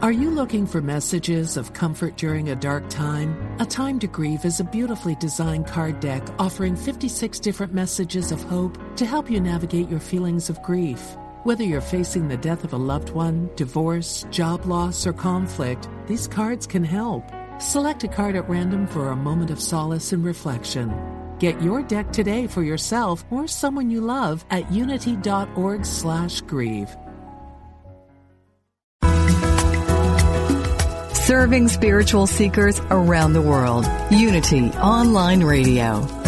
Are you looking for messages of comfort during a dark time? A Time to Grieve is a beautifully designed card deck offering 56 different messages of hope to help you navigate your feelings of grief. Whether you're facing the death of a loved one, divorce, job loss, or conflict, these cards can help. Select a card at random for a moment of solace and reflection. Get your deck today for yourself or someone you love at unity.org/grieve. Serving spiritual seekers around the world. Unity Online Radio.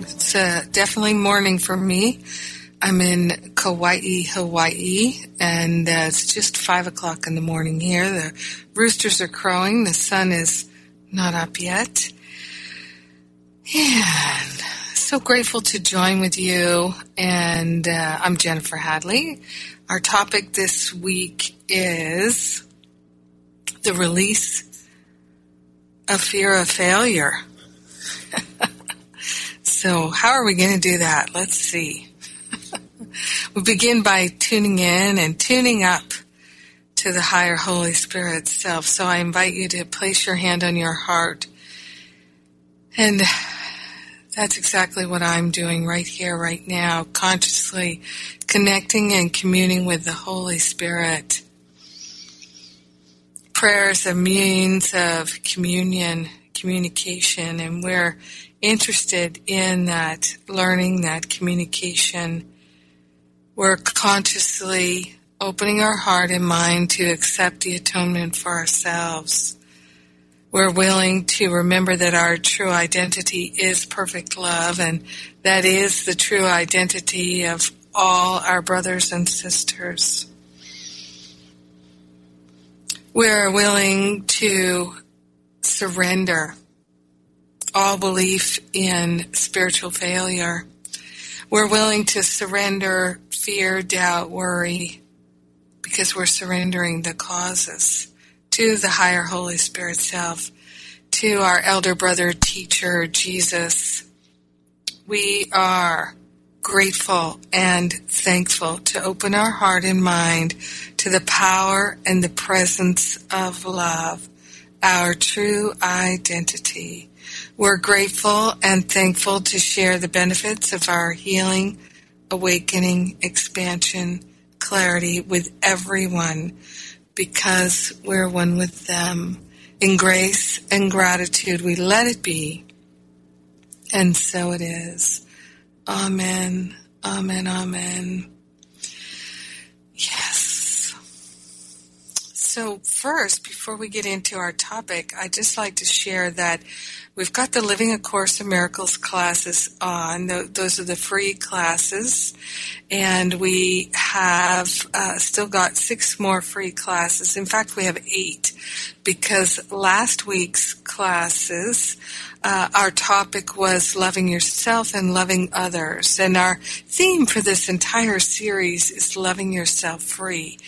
It's uh, definitely morning for me. I'm in Kauai, Hawaii, and uh, it's just five o'clock in the morning here. The roosters are crowing. The sun is not up yet. And so grateful to join with you. And uh, I'm Jennifer Hadley. Our topic this week is the release of fear of failure. So, how are we going to do that? Let's see. we begin by tuning in and tuning up to the higher Holy Spirit self. So, I invite you to place your hand on your heart. And that's exactly what I'm doing right here, right now, consciously connecting and communing with the Holy Spirit. Prayer is a means of communion, communication, and we're interested in that learning, that communication, we're consciously opening our heart and mind to accept the atonement for ourselves. We're willing to remember that our true identity is perfect love, and that is the true identity of all our brothers and sisters. We're willing to surrender all belief in spiritual failure. We're willing to surrender fear, doubt, worry, because we're surrendering the causes to the higher Holy Spirit self, to our elder brother, teacher, Jesus. We are grateful and thankful to open our heart and mind to the power and the presence of love, our true identity. We're grateful and thankful to share the benefits of our healing, awakening, expansion, clarity with everyone because we're one with them. In grace and gratitude, we let it be. And so it is. Amen. Amen. Amen. Yes. So first, before we get into our topic, I'd just like to share that We've got the Living A Course in Miracles classes on. Those are the free classes. And we have uh, still got six more free classes. In fact, we have eight because last week's classes uh, our topic was loving yourself and loving others. And our theme for this entire series is loving yourself free.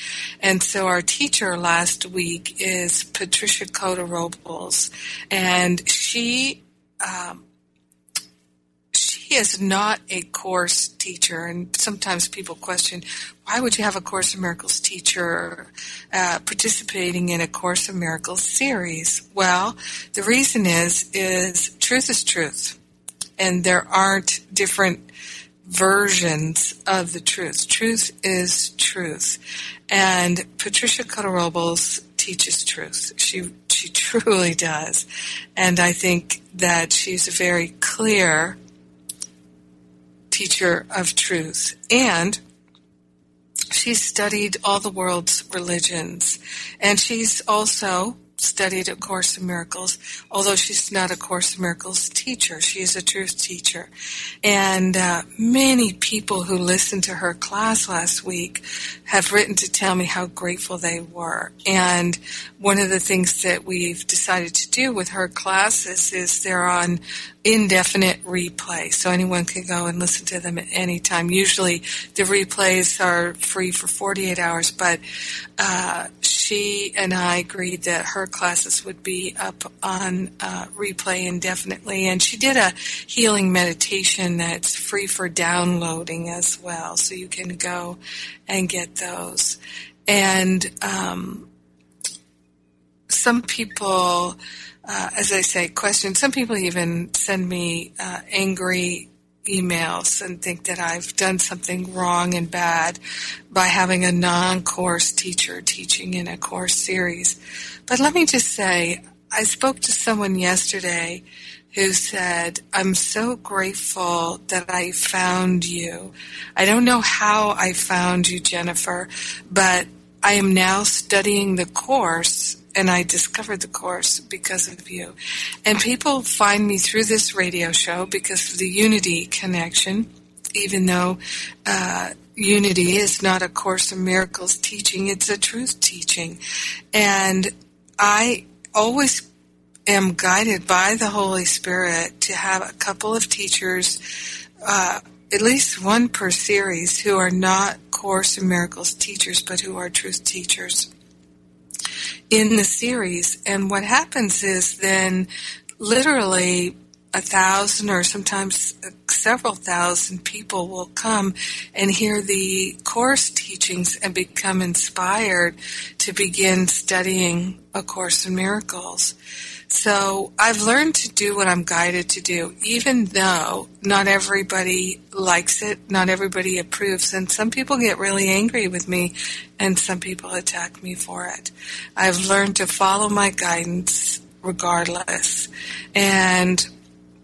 And so our teacher last week is Patricia Cota Robles. And she, um, she is not a course teacher. And sometimes people question, why would you have a Course in Miracles teacher uh, participating in a Course in Miracles series? Well, the reason is is truth is truth, and there aren't different versions of the truth. Truth is truth, and Patricia Cota-Robles teaches truth. She she truly does, and I think that she's a very clear teacher of truth and she's studied all the world's religions. And she's also studied A Course in Miracles, although she's not a Course in Miracles teacher. She is a truth teacher. And uh, many people who listened to her class last week have written to tell me how grateful they were. And one of the things that we've decided to do with her classes is they're on indefinite replay, so anyone can go and listen to them at any time. Usually, the replays are free for 48 hours, but uh, she and I agreed that her classes would be up on uh, replay indefinitely, and she did a healing meditation that's free for downloading as well, so you can go and get those. And um, some people uh, as I say, questions. Some people even send me uh, angry emails and think that I've done something wrong and bad by having a non-course teacher teaching in a course series. But let me just say, I spoke to someone yesterday who said, I'm so grateful that I found you. I don't know how I found you, Jennifer, but I am now studying the course and I discovered the course because of you. And people find me through this radio show because of the Unity connection, even though uh, Unity is not a Course in Miracles teaching, it's a truth teaching. And I always am guided by the Holy Spirit to have a couple of teachers, uh, at least one per series, who are not Course in Miracles teachers, but who are truth teachers in the series. And what happens is then literally a thousand or sometimes several thousand people will come and hear the course teachings and become inspired to begin studying A Course in Miracles. So I've learned to do what I'm guided to do, even though not everybody likes it, not everybody approves, and some people get really angry with me, and some people attack me for it. I've learned to follow my guidance regardless. And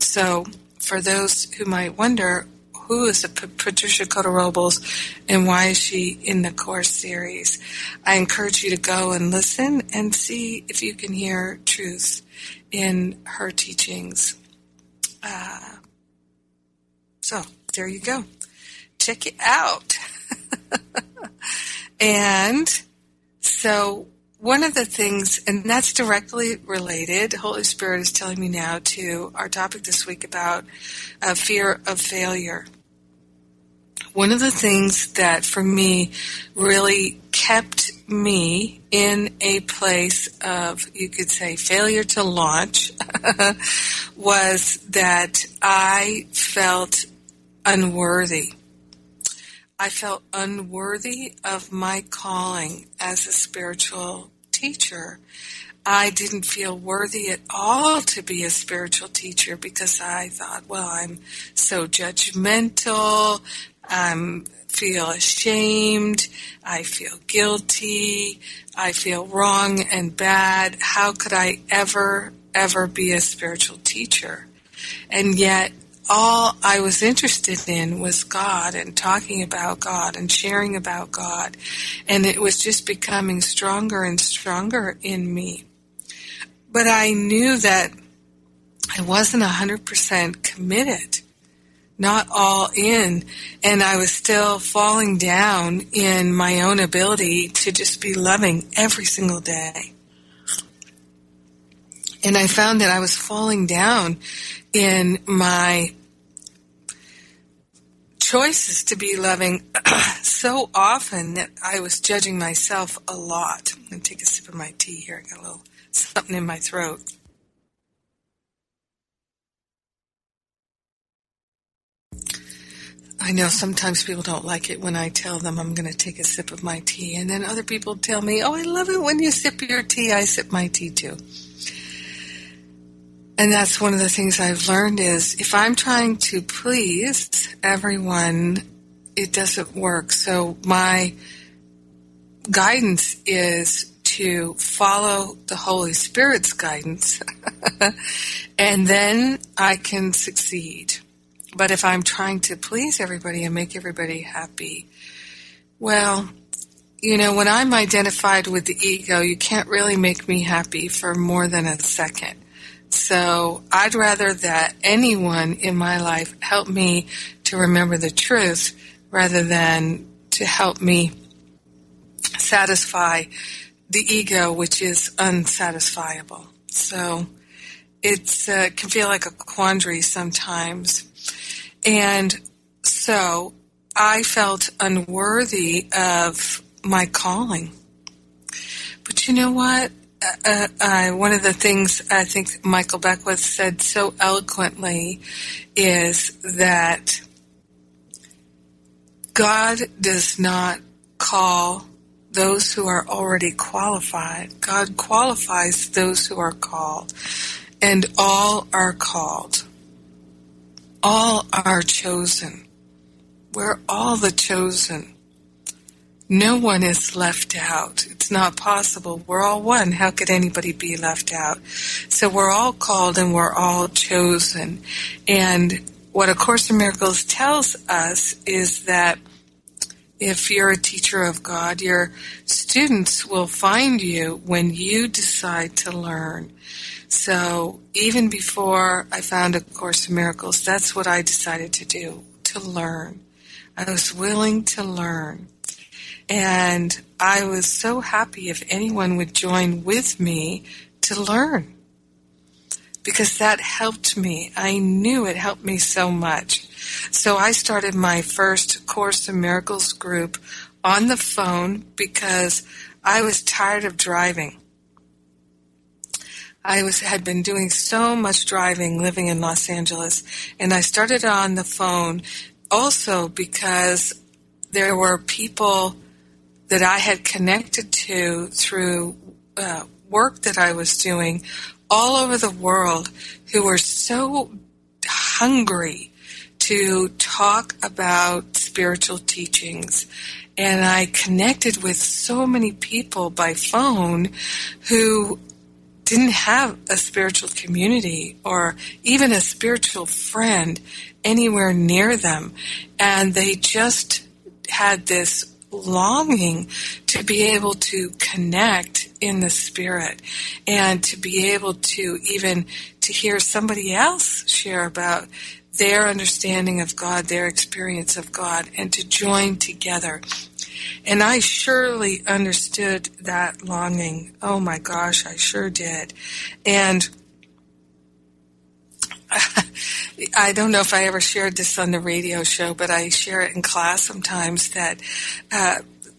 so for those who might wonder, who is Patricia Cota-Robles and why is she in the course series? I encourage you to go and listen and see if you can hear truth in her teachings. Uh, so there you go. Check it out. and so one of the things, and that's directly related, Holy Spirit is telling me now to our topic this week about uh, fear of failure one of the things that for me really kept me in a place of, you could say, failure to launch was that I felt unworthy. I felt unworthy of my calling as a spiritual teacher. I didn't feel worthy at all to be a spiritual teacher because I thought, well, I'm so judgmental. I feel ashamed. I feel guilty. I feel wrong and bad. How could I ever, ever be a spiritual teacher? And yet, all I was interested in was God and talking about God and sharing about God. And it was just becoming stronger and stronger in me. But I knew that I wasn't 100% committed not all in, and I was still falling down in my own ability to just be loving every single day. And I found that I was falling down in my choices to be loving so often that I was judging myself a lot. I'm going to take a sip of my tea here. I got a little something in my throat. I know sometimes people don't like it when I tell them I'm going to take a sip of my tea, and then other people tell me, Oh, I love it when you sip your tea. I sip my tea too. And that's one of the things I've learned is if I'm trying to please everyone, it doesn't work. So my guidance is to follow the Holy Spirit's guidance, and then I can succeed. But if I'm trying to please everybody and make everybody happy, well, you know, when I'm identified with the ego, you can't really make me happy for more than a second. So I'd rather that anyone in my life help me to remember the truth rather than to help me satisfy the ego, which is unsatisfiable. So it uh, can feel like a quandary sometimes. And so I felt unworthy of my calling. But you know what? Uh, uh, one of the things I think Michael Beckwith said so eloquently is that God does not call those who are already qualified. God qualifies those who are called. And all are called all are chosen. We're all the chosen. No one is left out. It's not possible. We're all one. How could anybody be left out? So we're all called and we're all chosen. And what A Course in Miracles tells us is that if you're a teacher of God, your students will find you when you decide to learn. So even before I found A Course in Miracles, that's what I decided to do, to learn. I was willing to learn. And I was so happy if anyone would join with me to learn. Because that helped me. I knew it helped me so much. So I started my first Course in Miracles group on the phone because I was tired of driving. I was had been doing so much driving living in Los Angeles and I started on the phone also because there were people that I had connected to through uh, work that I was doing all over the world who were so hungry to talk about spiritual teachings. And I connected with so many people by phone who didn't have a spiritual community or even a spiritual friend anywhere near them. And they just had this longing to be able to connect in the spirit and to be able to even to hear somebody else share about their understanding of God, their experience of God, and to join together and I surely understood that longing. Oh my gosh, I sure did. And I don't know if I ever shared this on the radio show, but I share it in class sometimes that uh,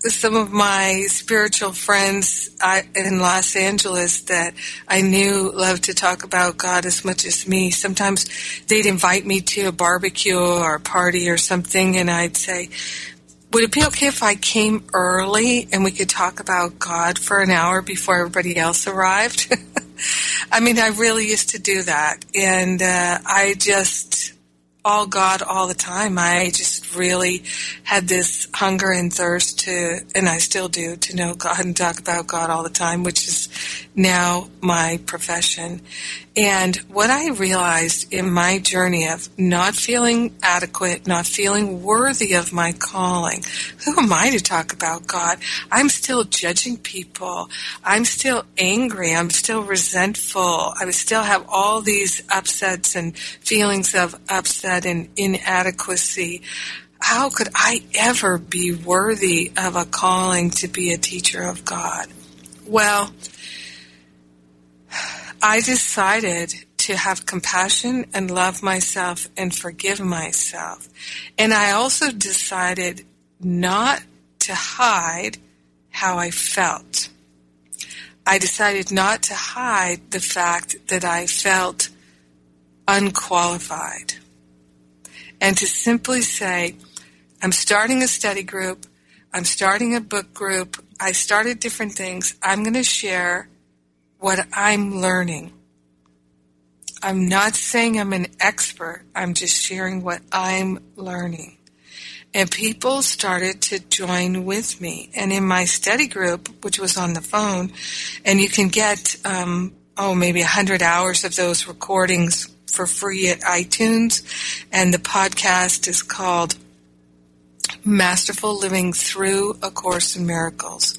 some of my spiritual friends I, in Los Angeles that I knew loved to talk about God as much as me. Sometimes they'd invite me to a barbecue or a party or something, and I'd say, would it be okay if I came early and we could talk about God for an hour before everybody else arrived? I mean, I really used to do that. And uh, I just, all God all the time. I just really had this hunger and thirst to, and I still do, to know God and talk about God all the time, which is now my profession. And what I realized in my journey of not feeling adequate, not feeling worthy of my calling, who am I to talk about God? I'm still judging people. I'm still angry. I'm still resentful. I still have all these upsets and feelings of upset and inadequacy. How could I ever be worthy of a calling to be a teacher of God? Well, I decided to have compassion and love myself and forgive myself. And I also decided not to hide how I felt. I decided not to hide the fact that I felt unqualified. And to simply say, I'm starting a study group, I'm starting a book group, I started different things. I'm going to share what I'm learning. I'm not saying I'm an expert. I'm just sharing what I'm learning. And people started to join with me. And in my study group, which was on the phone, and you can get, um, oh, maybe a hundred hours of those recordings for free at iTunes. And the podcast is called Masterful Living Through A Course in Miracles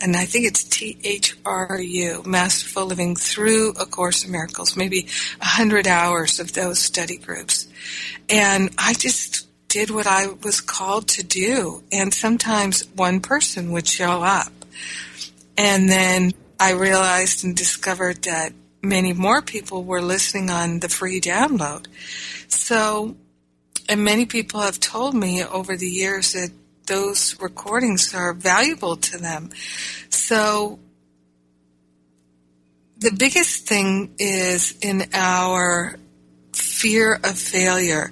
and I think it's T-H-R-U, Masterful Living Through A Course in Miracles, maybe a hundred hours of those study groups. And I just did what I was called to do. And sometimes one person would show up. And then I realized and discovered that many more people were listening on the free download. So, and many people have told me over the years that those recordings are valuable to them. So the biggest thing is in our fear of failure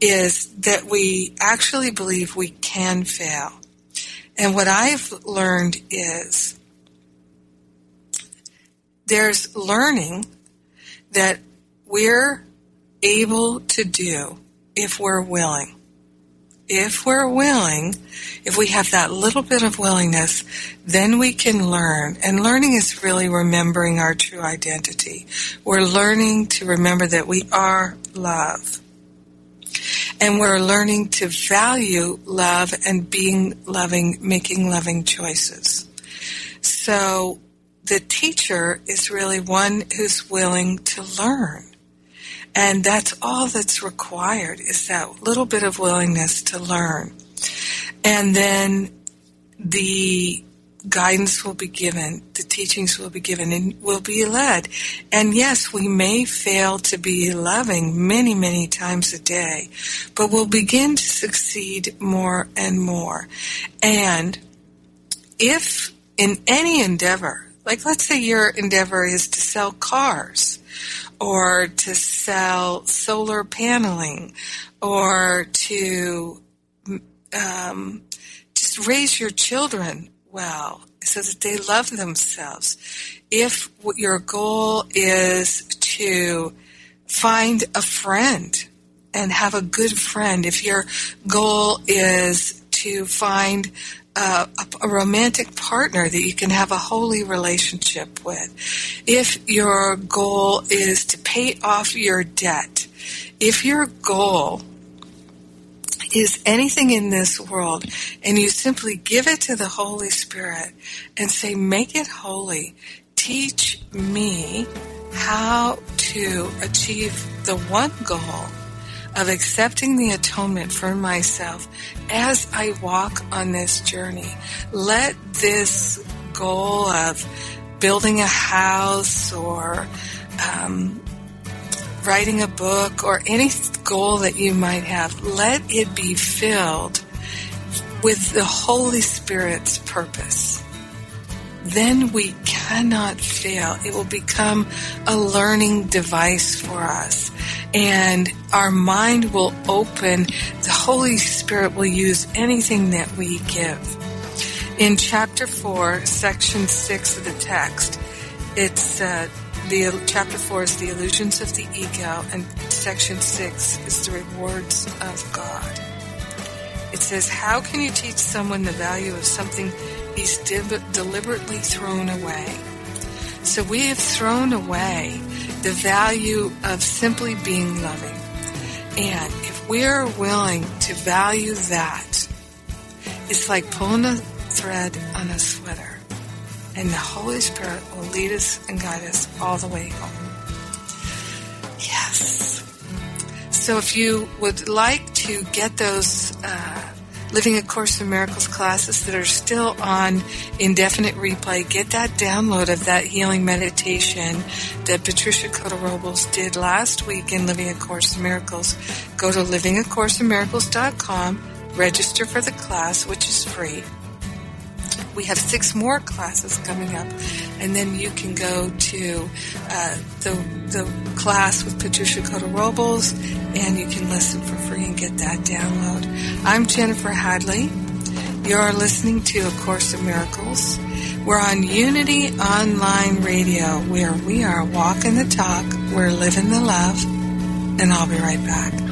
is that we actually believe we can fail. And what I've learned is there's learning that we're able to do if we're willing if we're willing, if we have that little bit of willingness, then we can learn. And learning is really remembering our true identity. We're learning to remember that we are love. And we're learning to value love and being loving, making loving choices. So the teacher is really one who's willing to learn. And that's all that's required is that little bit of willingness to learn. And then the guidance will be given, the teachings will be given, and we'll be led. And yes, we may fail to be loving many, many times a day, but we'll begin to succeed more and more. And if in any endeavor, like let's say your endeavor is to sell cars, or to sell solar paneling or to um, just raise your children well so that they love themselves. If your goal is to find a friend and have a good friend, if your goal is to find a, a, romantic partner that you can have a holy relationship with, if your goal is to pay off your debt, if your goal is anything in this world and you simply give it to the Holy Spirit and say, make it holy, teach me how to achieve the one goal of accepting the atonement for myself as I walk on this journey. Let this goal of building a house or um, writing a book or any goal that you might have, let it be filled with the Holy Spirit's purpose then we cannot fail. It will become a learning device for us. And our mind will open. The Holy Spirit will use anything that we give. In chapter 4, section 6 of the text, it's uh, the chapter 4 is the illusions of the ego, and section 6 is the rewards of God. It says, How can you teach someone the value of something he's de- deliberately thrown away? So we have thrown away the value of simply being loving. And if we're willing to value that, it's like pulling a thread on a sweater. And the Holy Spirit will lead us and guide us all the way home. Yes. So if you would like to get those uh, Living A Course in Miracles classes that are still on indefinite replay, get that download of that healing meditation that Patricia Cota Robles did last week in Living A Course in Miracles. Go to livingacourseinmiracles.com, register for the class, which is free we have six more classes coming up, and then you can go to uh, the the class with Patricia Cota Robles, and you can listen for free and get that download. I'm Jennifer Hadley. You're listening to A Course in Miracles. We're on Unity Online Radio, where we are walking the talk, we're living the love, and I'll be right back.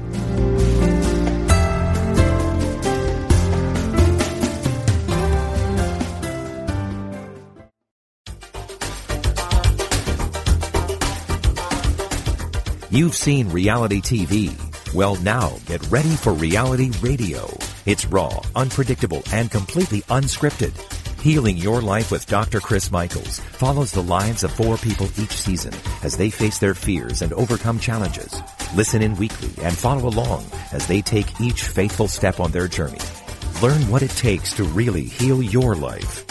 You've seen reality TV. Well, now get ready for reality radio. It's raw, unpredictable, and completely unscripted. Healing Your Life with Dr. Chris Michaels follows the lives of four people each season as they face their fears and overcome challenges. Listen in weekly and follow along as they take each faithful step on their journey. Learn what it takes to really heal your life.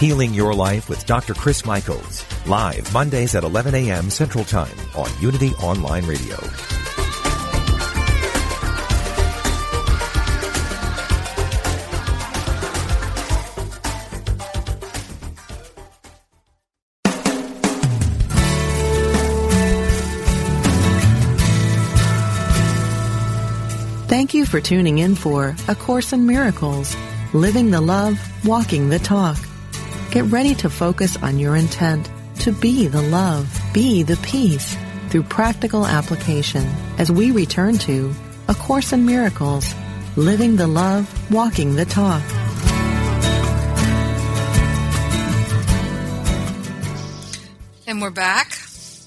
Healing Your Life with Dr. Chris Michaels, live Mondays at 11 a.m. Central Time on Unity Online Radio. Thank you for tuning in for A Course in Miracles, Living the Love, Walking the Talk. Get ready to focus on your intent to be the love, be the peace through practical application as we return to A Course in Miracles, Living the Love, Walking the Talk. And we're back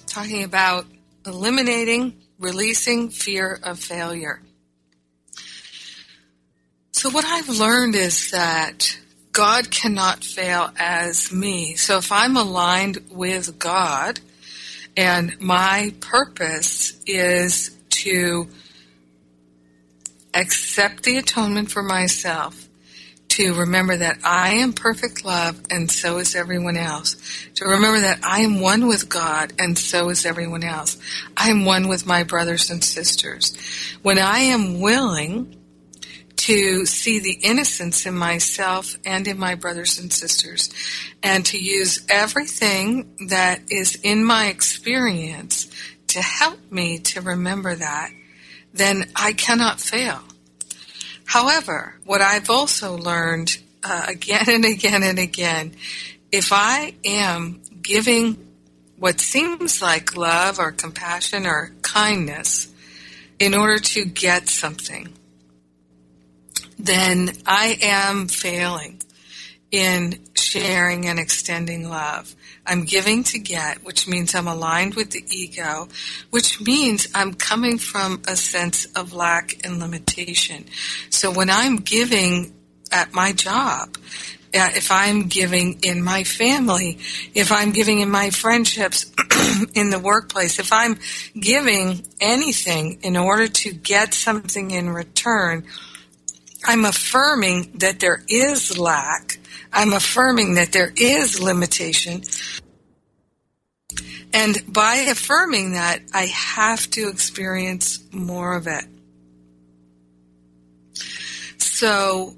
talking about eliminating, releasing fear of failure. So, what I've learned is that God cannot fail as me. So, if I'm aligned with God and my purpose is to accept the atonement for myself, to remember that I am perfect love and so is everyone else. To remember that I am one with God and so is everyone else. I am one with my brothers and sisters. When I am willing to see the innocence in myself and in my brothers and sisters and to use everything that is in my experience to help me to remember that, then I cannot fail. However, what I've also learned uh, again and again and again, if I am giving what seems like love or compassion or kindness in order to get something, then I am failing in sharing and extending love. I'm giving to get, which means I'm aligned with the ego, which means I'm coming from a sense of lack and limitation. So when I'm giving at my job, uh, if I'm giving in my family, if I'm giving in my friendships, in the workplace, if I'm giving anything in order to get something in return, I'm affirming that there is lack. I'm affirming that there is limitation. And by affirming that, I have to experience more of it. So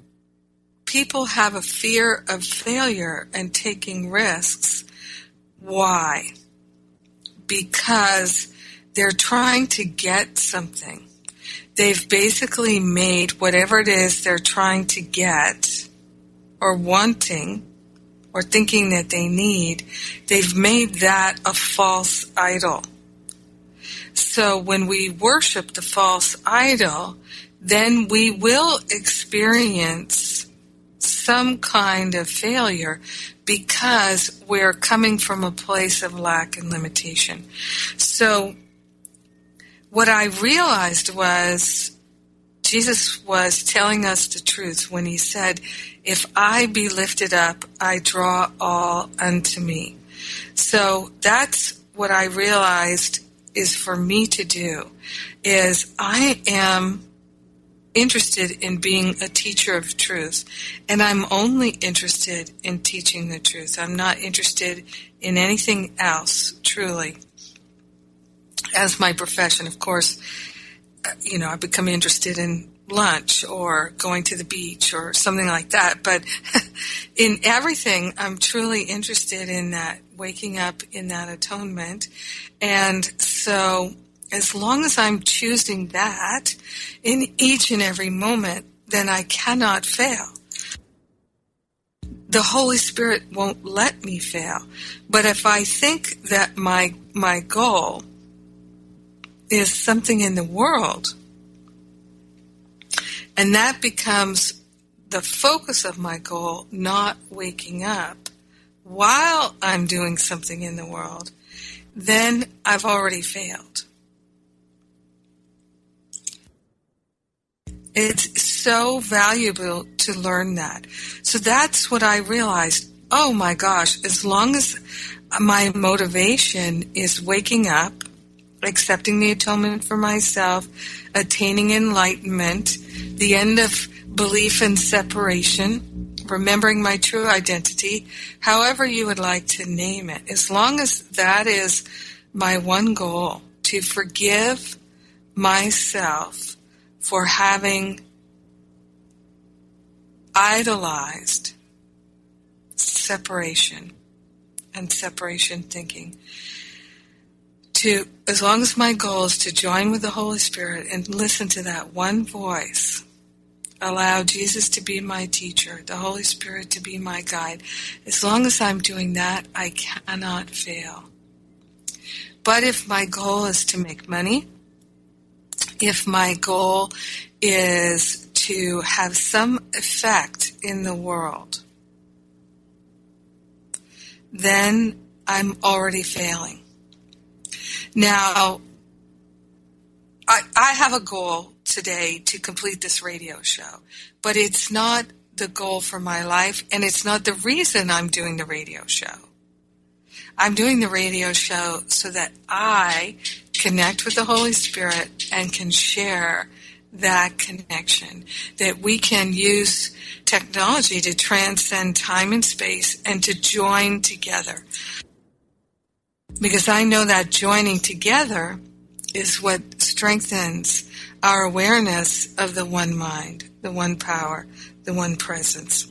people have a fear of failure and taking risks. Why? Because they're trying to get something. They've basically made whatever it is they're trying to get or wanting or thinking that they need, they've made that a false idol. So when we worship the false idol, then we will experience some kind of failure because we're coming from a place of lack and limitation. So what I realized was Jesus was telling us the truth when he said, If I be lifted up, I draw all unto me. So that's what I realized is for me to do is I am interested in being a teacher of truth. And I'm only interested in teaching the truth. I'm not interested in anything else, truly. As my profession, of course, uh, you know, I become interested in lunch or going to the beach or something like that. But in everything, I'm truly interested in that, waking up in that atonement. And so as long as I'm choosing that in each and every moment, then I cannot fail. The Holy Spirit won't let me fail. But if I think that my, my goal is something in the world, and that becomes the focus of my goal, not waking up while I'm doing something in the world, then I've already failed. It's so valuable to learn that. So that's what I realized. Oh my gosh, as long as my motivation is waking up, accepting the atonement for myself, attaining enlightenment, the end of belief in separation, remembering my true identity, however you would like to name it, as long as that is my one goal, to forgive myself for having idolized separation and separation thinking. To, as long as my goal is to join with the Holy Spirit and listen to that one voice, allow Jesus to be my teacher, the Holy Spirit to be my guide, as long as I'm doing that, I cannot fail. But if my goal is to make money, if my goal is to have some effect in the world, then I'm already failing. Now, I, I have a goal today to complete this radio show, but it's not the goal for my life, and it's not the reason I'm doing the radio show. I'm doing the radio show so that I connect with the Holy Spirit and can share that connection. That we can use technology to transcend time and space and to join together. Because I know that joining together is what strengthens our awareness of the one mind, the one power, the one presence.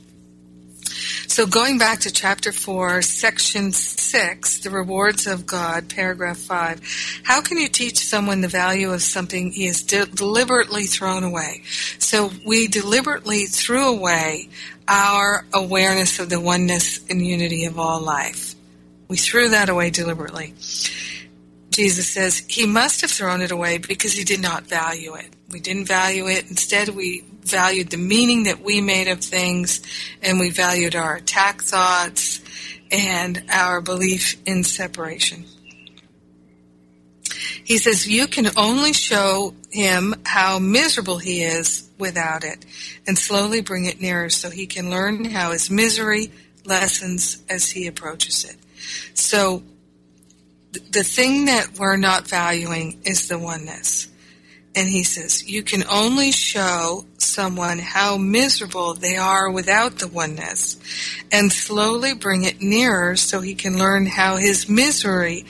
So going back to chapter 4, section 6, the rewards of God, paragraph 5, how can you teach someone the value of something he has de- deliberately thrown away? So we deliberately threw away our awareness of the oneness and unity of all life. We threw that away deliberately. Jesus says he must have thrown it away because he did not value it. We didn't value it. Instead, we valued the meaning that we made of things, and we valued our attack thoughts and our belief in separation. He says, You can only show him how miserable he is without it and slowly bring it nearer so he can learn how his misery lessens as he approaches it. So the thing that we're not valuing is the oneness. And he says, you can only show someone how miserable they are without the oneness and slowly bring it nearer so he can learn how his misery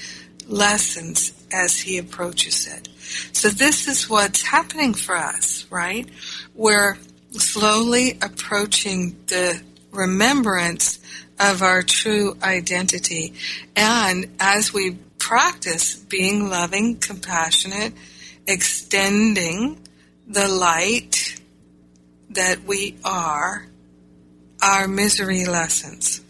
lessens as he approaches it. So this is what's happening for us, right? We're slowly approaching the remembrance of our true identity. And as we practice being loving, compassionate, extending the light that we are, our misery lessens.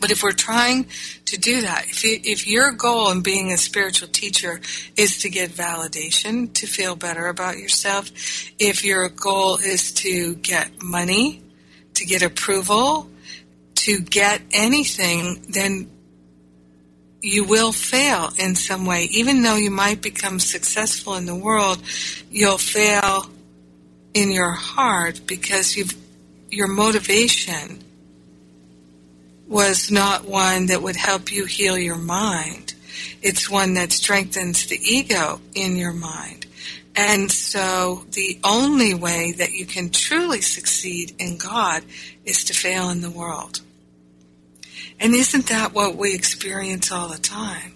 But if we're trying to do that, if, you, if your goal in being a spiritual teacher is to get validation, to feel better about yourself, if your goal is to get money, to get approval, to get anything, then you will fail in some way. Even though you might become successful in the world, you'll fail in your heart because you've, your motivation was not one that would help you heal your mind. It's one that strengthens the ego in your mind. And so the only way that you can truly succeed in God is to fail in the world. And isn't that what we experience all the time?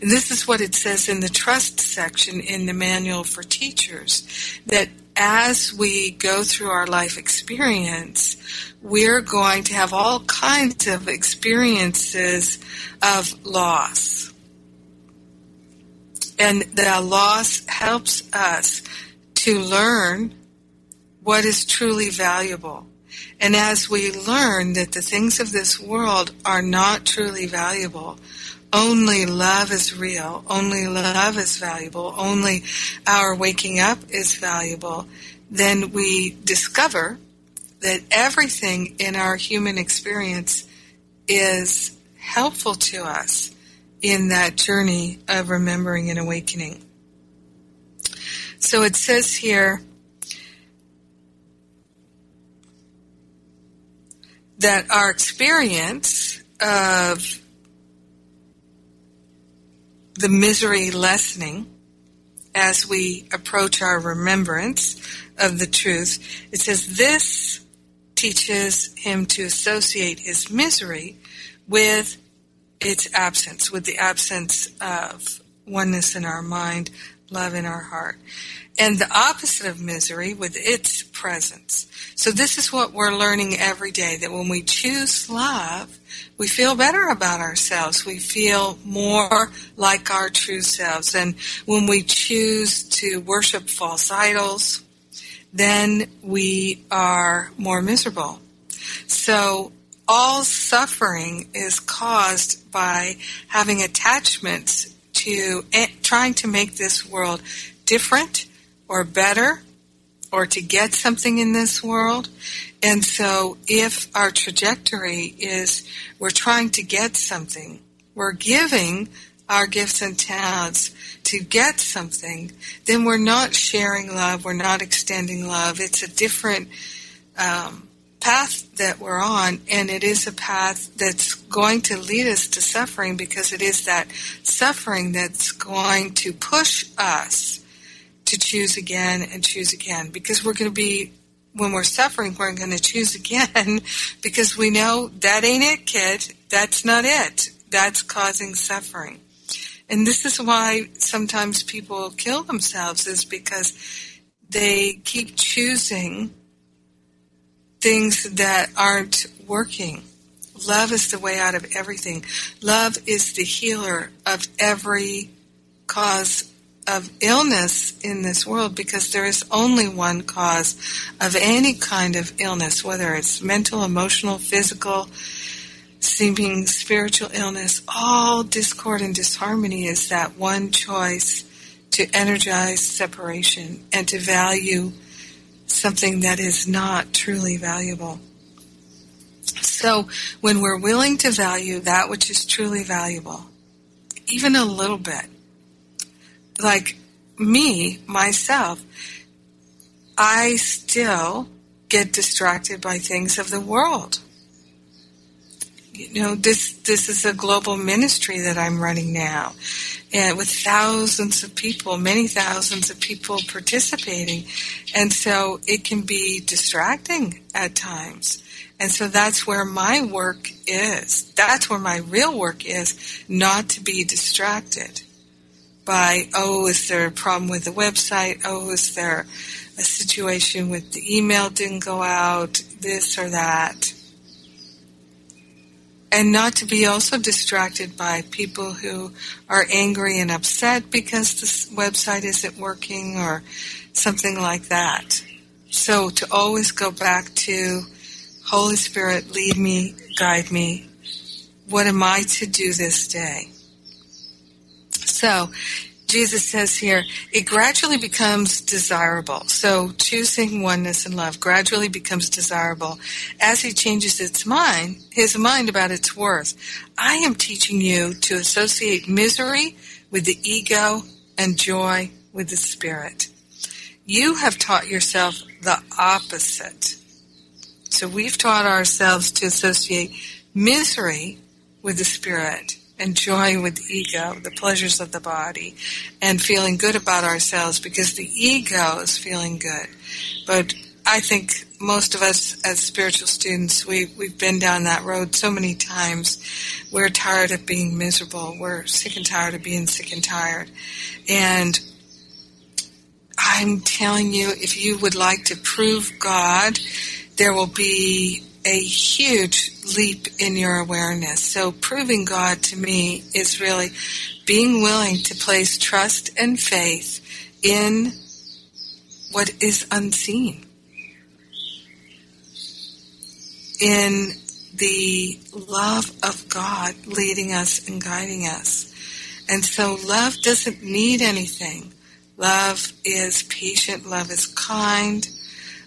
And this is what it says in the trust section in the manual for teachers that as we go through our life experience, we're going to have all kinds of experiences of loss. And the loss helps us to learn what is truly valuable. And as we learn that the things of this world are not truly valuable, only love is real, only love is valuable, only our waking up is valuable, then we discover that everything in our human experience is helpful to us in that journey of remembering and awakening. So it says here, that our experience of the misery lessening as we approach our remembrance of the truth, it says this teaches him to associate his misery with its absence, with the absence of oneness in our mind, love in our heart. And the opposite of misery with its presence. So this is what we're learning every day, that when we choose love, we feel better about ourselves. We feel more like our true selves. And when we choose to worship false idols, then we are more miserable. So all suffering is caused by having attachments to eh, trying to make this world different or better or to get something in this world. And so if our trajectory is we're trying to get something, we're giving our gifts and talents to get something, then we're not sharing love, we're not extending love. It's a different um, path that we're on, and it is a path that's going to lead us to suffering because it is that suffering that's going to push us to choose again and choose again. Because we're going to be when we're suffering we're going to choose again. Because we know that ain't it kid. That's not it. That's causing suffering. And this is why sometimes people kill themselves is because they keep choosing things that aren't working. Love is the way out of everything. Love is the healer of every cause of illness in this world because there is only one cause of any kind of illness, whether it's mental, emotional, physical, seeming spiritual illness, all discord and disharmony is that one choice to energize separation and to value something that is not truly valuable. So when we're willing to value that which is truly valuable, even a little bit. Like me, myself, I still get distracted by things of the world. You know, this this is a global ministry that I'm running now, and with thousands of people, many thousands of people participating, and so it can be distracting at times. And so that's where my work is. That's where my real work is, not to be distracted by, oh, is there a problem with the website? Oh, is there a situation with the email didn't go out, this or that. And not to be also distracted by people who are angry and upset because the website isn't working or something like that. So to always go back to Holy Spirit, lead me, guide me. What am I to do this day? So Jesus says here, it gradually becomes desirable. So choosing oneness and love gradually becomes desirable as he changes its mind, his mind about its worth. I am teaching you to associate misery with the ego and joy with the spirit. You have taught yourself the opposite. So we've taught ourselves to associate misery with the spirit and joy with the ego, the pleasures of the body, and feeling good about ourselves because the ego is feeling good. But I think most of us as spiritual students, we, we've been down that road so many times. We're tired of being miserable. We're sick and tired of being sick and tired. And I'm telling you, if you would like to prove God, there will be a huge leap in your awareness. So proving God to me is really being willing to place trust and faith in what is unseen. In the love of God leading us and guiding us. And so love doesn't need anything. Love is patient. Love is kind.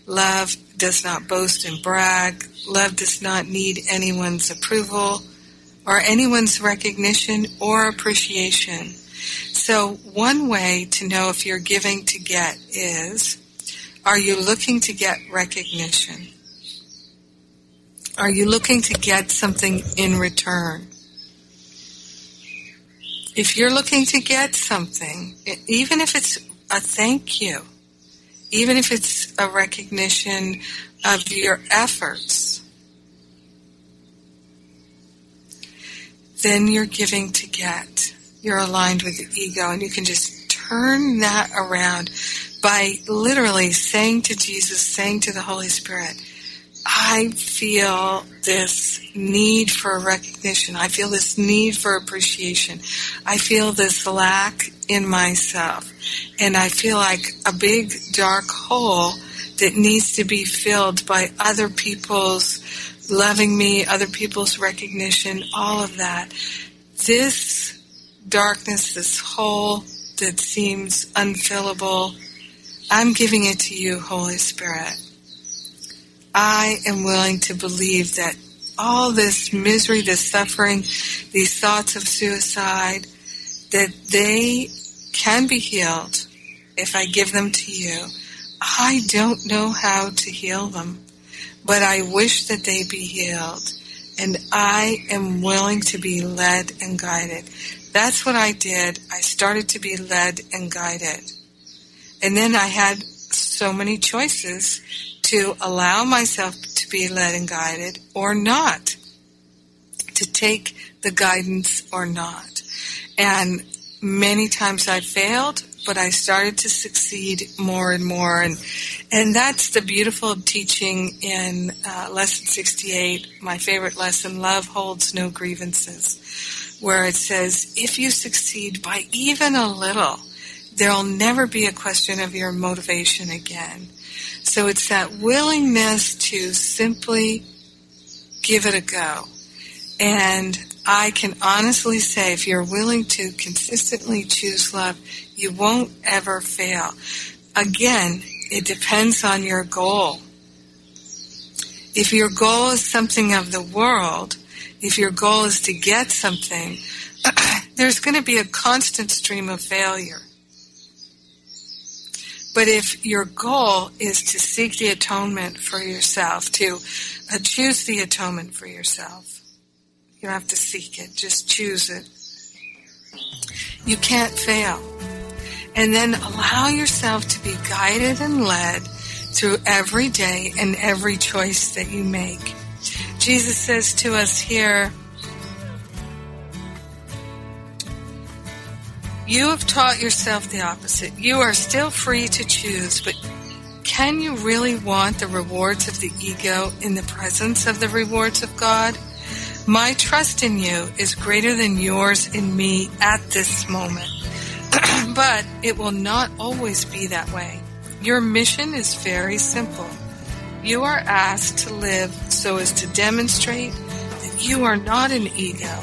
Love does not boast and brag. Love does not need anyone's approval or anyone's recognition or appreciation. So one way to know if you're giving to get is, are you looking to get recognition? Are you looking to get something in return? If you're looking to get something, even if it's a thank you, even if it's a recognition of your efforts, then you're giving to get. You're aligned with the ego, and you can just turn that around by literally saying to Jesus, saying to the Holy Spirit, I feel this need for recognition. I feel this need for appreciation. I feel this lack in myself. And I feel like a big dark hole that needs to be filled by other people's loving me, other people's recognition, all of that. This darkness, this hole that seems unfillable, I'm giving it to you, Holy Spirit. I am willing to believe that all this misery, this suffering, these thoughts of suicide, that they can be healed if I give them to you. I don't know how to heal them, but I wish that they be healed. And I am willing to be led and guided. That's what I did. I started to be led and guided. And then I had so many choices to allow myself to be led and guided or not, to take the guidance or not. And many times I failed, but I started to succeed more and more. And, and that's the beautiful teaching in uh, lesson 68, my favorite lesson, love holds no grievances, where it says, if you succeed by even a little, there'll never be a question of your motivation again. So it's that willingness to simply give it a go. And I can honestly say if you're willing to consistently choose love, you won't ever fail. Again, it depends on your goal. If your goal is something of the world, if your goal is to get something, there's going to be a constant stream of failure. But if your goal is to seek the atonement for yourself, to uh, choose the atonement for yourself, you don't have to seek it, just choose it. You can't fail. And then allow yourself to be guided and led through every day and every choice that you make. Jesus says to us here, You have taught yourself the opposite. You are still free to choose, but can you really want the rewards of the ego in the presence of the rewards of God? My trust in you is greater than yours in me at this moment. but it will not always be that way. Your mission is very simple. You are asked to live so as to demonstrate that you are not an ego,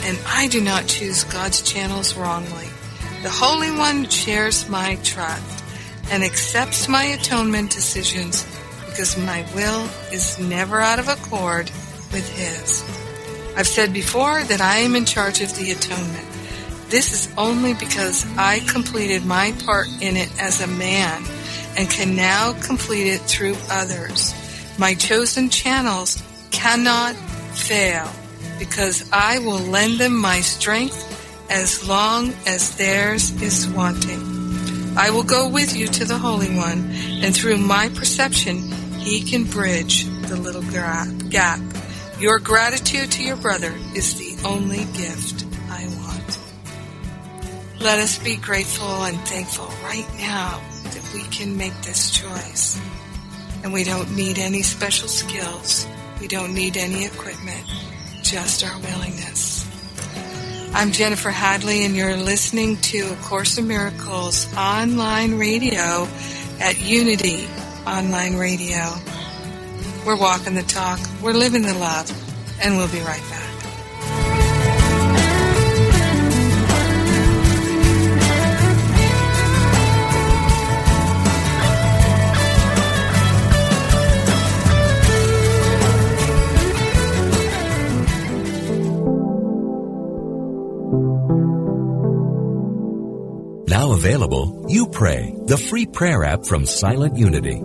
and I do not choose God's channels wrongly. The Holy One shares my trust and accepts my atonement decisions because my will is never out of accord with His. I've said before that I am in charge of the atonement. This is only because I completed my part in it as a man and can now complete it through others. My chosen channels cannot fail because I will lend them my strength as long as theirs is wanting. I will go with you to the Holy One, and through my perception, he can bridge the little gap. Your gratitude to your brother is the only gift I want. Let us be grateful and thankful right now that we can make this choice. And we don't need any special skills. We don't need any equipment, just our willingness. I'm Jennifer Hadley, and you're listening to A Course in Miracles online radio at Unity Online Radio. We're walking the talk, we're living the love, and we'll be right back. Now available, You Pray, the free prayer app from Silent Unity.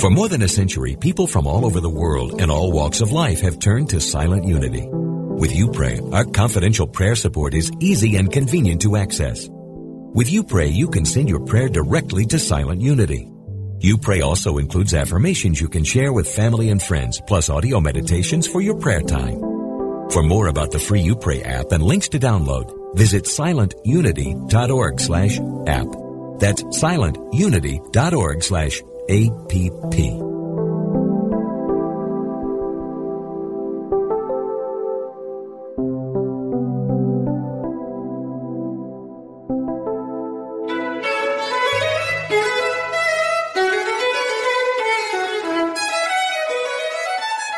For more than a century, people from all over the world and all walks of life have turned to Silent Unity. With You Pray, our confidential prayer support is easy and convenient to access. With You Pray, you can send your prayer directly to Silent Unity. You Pray also includes affirmations you can share with family and friends, plus audio meditations for your prayer time. For more about the free You Pray app and links to download, visit silentunity.org slash app. That's silentunity.org slash app.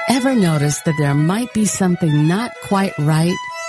Ever notice that there might be something not quite right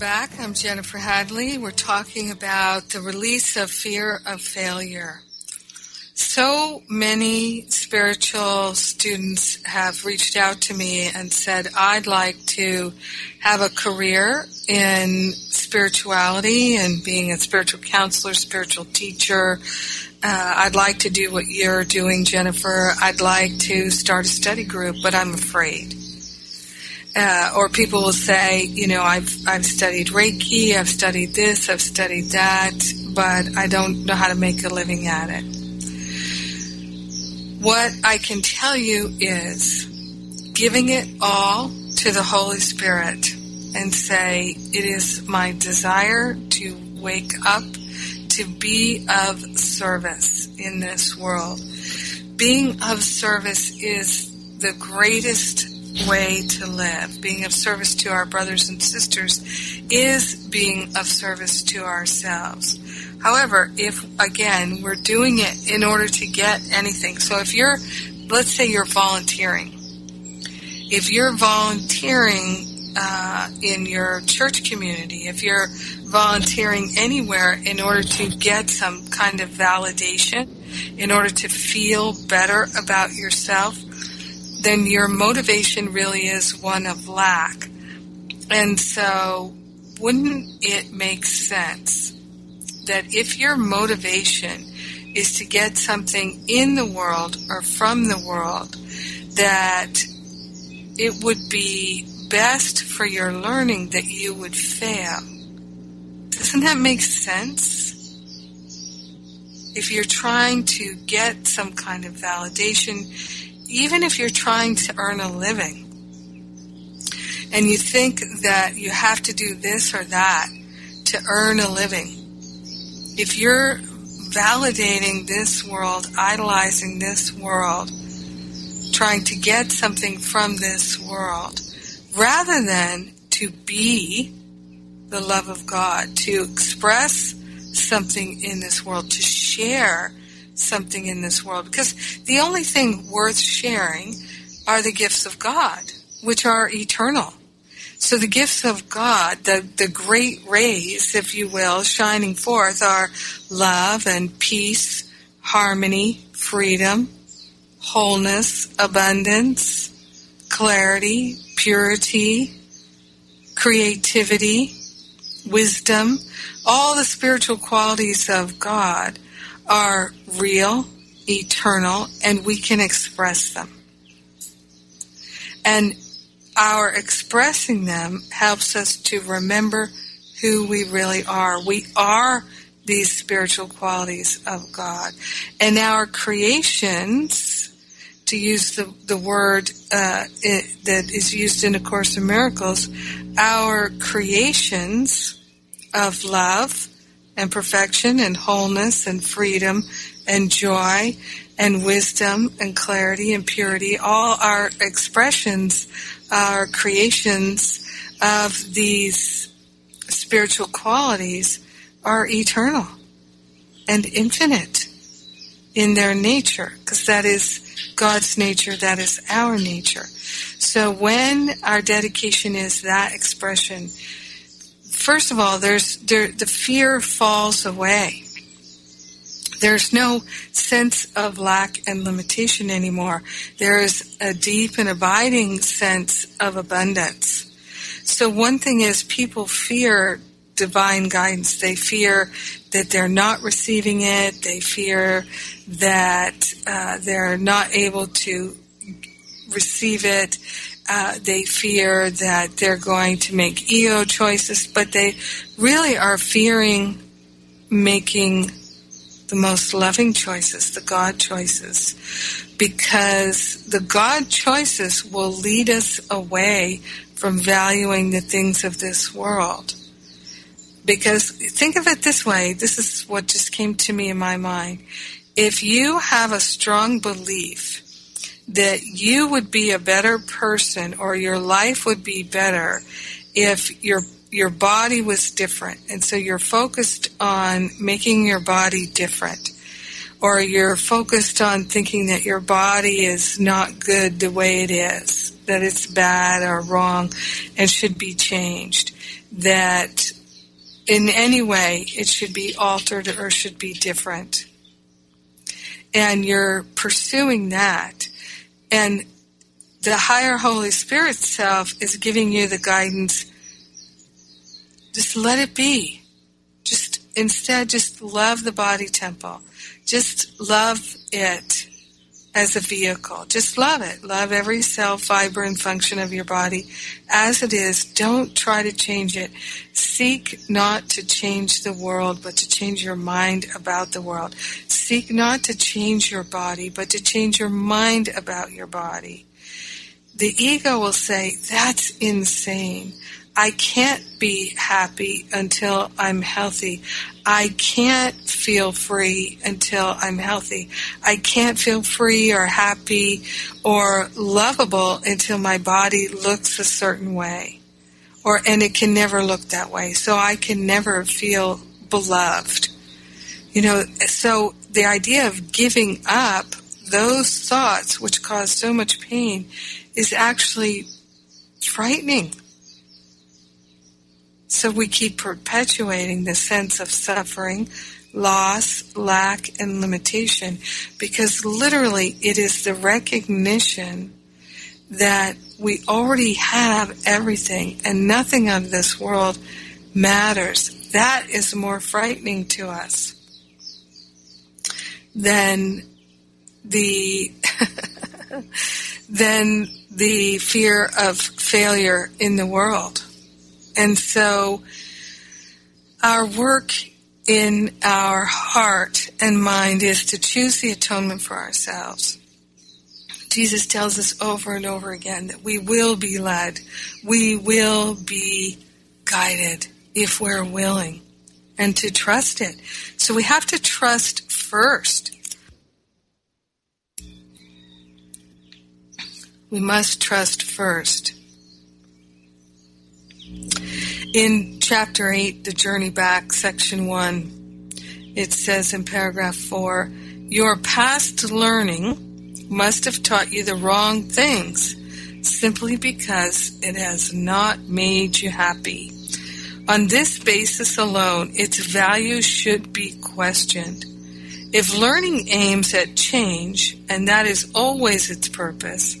Back. I'm Jennifer Hadley. We're talking about the release of fear of failure. So many spiritual students have reached out to me and said, I'd like to have a career in spirituality and being a spiritual counselor, spiritual teacher. Uh, I'd like to do what you're doing, Jennifer. I'd like to start a study group, but I'm afraid. Uh, or people will say, you know, I've I've studied Reiki, I've studied this, I've studied that, but I don't know how to make a living at it. What I can tell you is giving it all to the Holy Spirit and say, it is my desire to wake up to be of service in this world. Being of service is the greatest way to live. Being of service to our brothers and sisters is being of service to ourselves. However, if again, we're doing it in order to get anything. So if you're, let's say you're volunteering. If you're volunteering uh, in your church community, if you're volunteering anywhere in order to get some kind of validation, in order to feel better about yourself, then your motivation really is one of lack. And so, wouldn't it make sense that if your motivation is to get something in the world or from the world, that it would be best for your learning that you would fail? Doesn't that make sense? If you're trying to get some kind of validation, even if you're trying to earn a living and you think that you have to do this or that to earn a living, if you're validating this world, idolizing this world, trying to get something from this world, rather than to be the love of God, to express something in this world, to share something in this world because the only thing worth sharing are the gifts of God, which are eternal. So the gifts of God, the, the great rays, if you will, shining forth are love and peace, harmony, freedom, wholeness, abundance, clarity, purity, creativity, wisdom, all the spiritual qualities of God are real, eternal, and we can express them. And our expressing them helps us to remember who we really are. We are these spiritual qualities of God. And our creations, to use the, the word uh, it, that is used in A Course in Miracles, our creations of love, and perfection and wholeness and freedom and joy and wisdom and clarity and purity. All our expressions, our creations of these spiritual qualities are eternal and infinite in their nature because that is God's nature, that is our nature. So when our dedication is that expression, first of all, there's there, the fear falls away. There's no sense of lack and limitation anymore. There is a deep and abiding sense of abundance. So one thing is people fear divine guidance. They fear that they're not receiving it. They fear that uh, they're not able to receive it. Uh, they fear that they're going to make ego choices, but they really are fearing making the most loving choices, the God choices, because the God choices will lead us away from valuing the things of this world. Because think of it this way, this is what just came to me in my mind. If you have a strong belief that you would be a better person or your life would be better if your your body was different. And so you're focused on making your body different. Or you're focused on thinking that your body is not good the way it is, that it's bad or wrong and should be changed. That in any way it should be altered or should be different. And you're pursuing that. And the higher Holy Spirit self is giving you the guidance just let it be. Just instead, just love the body temple. Just love it as a vehicle. Just love it. Love every cell, fiber, and function of your body as it is. Don't try to change it. Seek not to change the world, but to change your mind about the world. Seek not to change your body, but to change your mind about your body. The ego will say, that's insane. I can't be happy until I'm healthy. I can't feel free until I'm healthy. I can't feel free or happy or lovable until my body looks a certain way. Or, and it can never look that way. So I can never feel beloved. You know, so the idea of giving up those thoughts which cause so much pain is actually frightening so we keep perpetuating the sense of suffering, loss, lack, and limitation because literally it is the recognition that we already have everything and nothing of this world matters. That is more frightening to us than the than the fear of failure in the world. And so our work in our heart and mind is to choose the atonement for ourselves. Jesus tells us over and over again that we will be led, we will be guided if we're willing, and to trust it. So we have to trust first. We must trust first. In chapter 8, The Journey Back, section 1, it says in paragraph 4 Your past learning must have taught you the wrong things simply because it has not made you happy. On this basis alone, its value should be questioned. If learning aims at change, and that is always its purpose,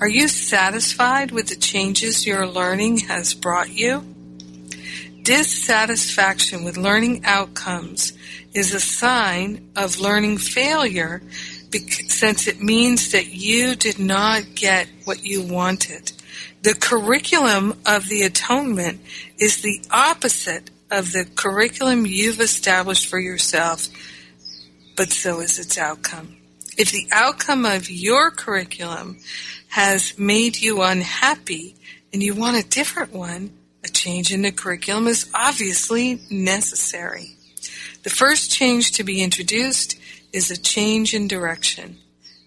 are you satisfied with the changes your learning has brought you? Dissatisfaction with learning outcomes is a sign of learning failure since it means that you did not get what you wanted. The curriculum of the atonement is the opposite of the curriculum you've established for yourself, but so is its outcome. If the outcome of your curriculum has made you unhappy and you want a different one, a change in the curriculum is obviously necessary. The first change to be introduced is a change in direction.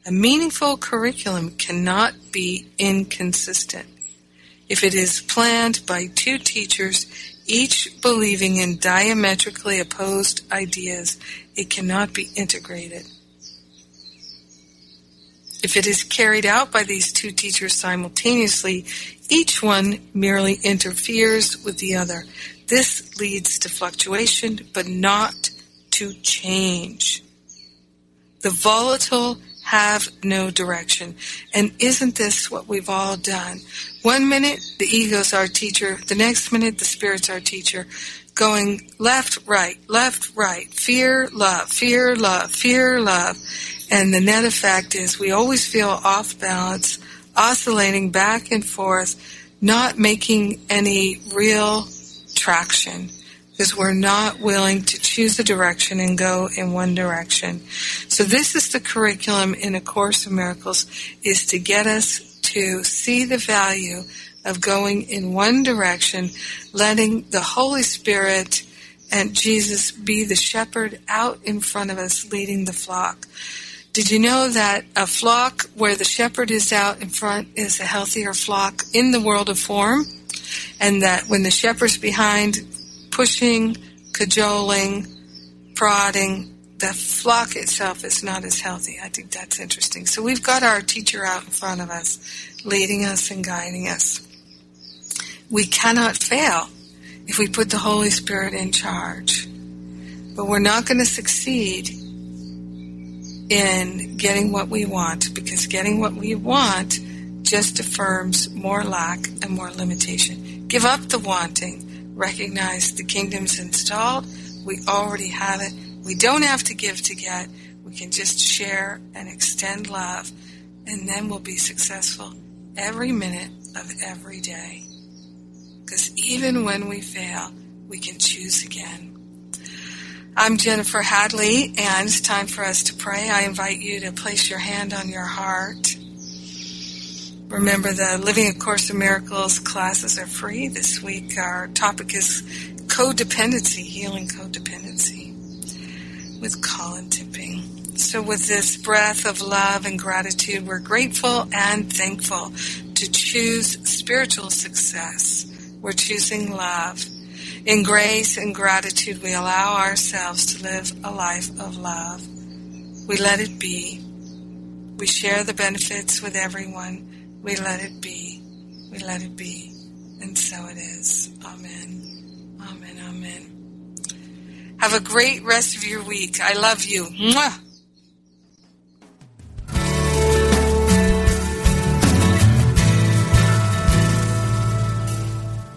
A meaningful curriculum cannot be inconsistent. If it is planned by two teachers, each believing in diametrically opposed ideas, it cannot be integrated. If it is carried out by these two teachers simultaneously, each one merely interferes with the other. This leads to fluctuation, but not to change. The volatile have no direction. And isn't this what we've all done? One minute, the ego's our teacher. The next minute, the spirit's our teacher. Going left, right, left, right. Fear, love, fear, love, fear, love. And the net effect is we always feel off balance oscillating back and forth, not making any real traction because we're not willing to choose a direction and go in one direction. So this is the curriculum in A Course in Miracles is to get us to see the value of going in one direction, letting the Holy Spirit and Jesus be the shepherd out in front of us leading the flock Did you know that a flock where the shepherd is out in front is a healthier flock in the world of form? And that when the shepherd's behind, pushing, cajoling, prodding, the flock itself is not as healthy. I think that's interesting. So we've got our teacher out in front of us, leading us and guiding us. We cannot fail if we put the Holy Spirit in charge. But we're not going to succeed in getting what we want because getting what we want just affirms more lack and more limitation. Give up the wanting. Recognize the kingdom's installed. We already have it. We don't have to give to get. We can just share and extend love, and then we'll be successful every minute of every day. Because even when we fail, we can choose again. I'm Jennifer Hadley, and it's time for us to pray. I invite you to place your hand on your heart. Remember, the Living A Course in Miracles classes are free. This week, our topic is codependency, healing codependency with Colin Tipping. So, with this breath of love and gratitude, we're grateful and thankful to choose spiritual success. We're choosing love. In grace and gratitude, we allow ourselves to live a life of love. We let it be. We share the benefits with everyone. We let it be. We let it be. And so it is. Amen. Amen. Amen. Have a great rest of your week. I love you. Mwah!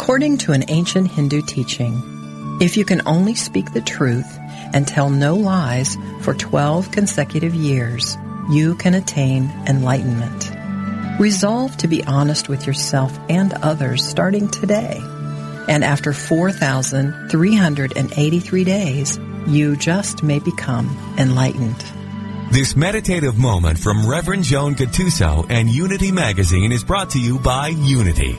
According to an ancient Hindu teaching, if you can only speak the truth and tell no lies for 12 consecutive years, you can attain enlightenment. Resolve to be honest with yourself and others starting today. And after 4,383 days, you just may become enlightened. This meditative moment from Reverend Joan Gattuso and Unity Magazine is brought to you by Unity.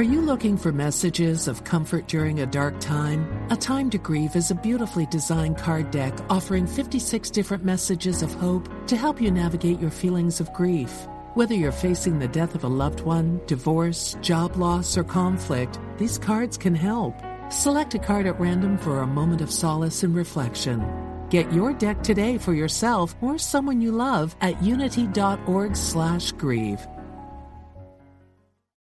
Are you looking for messages of comfort during a dark time? A Time to Grieve is a beautifully designed card deck offering 56 different messages of hope to help you navigate your feelings of grief. Whether you're facing the death of a loved one, divorce, job loss, or conflict, these cards can help. Select a card at random for a moment of solace and reflection. Get your deck today for yourself or someone you love at unity.org/grieve.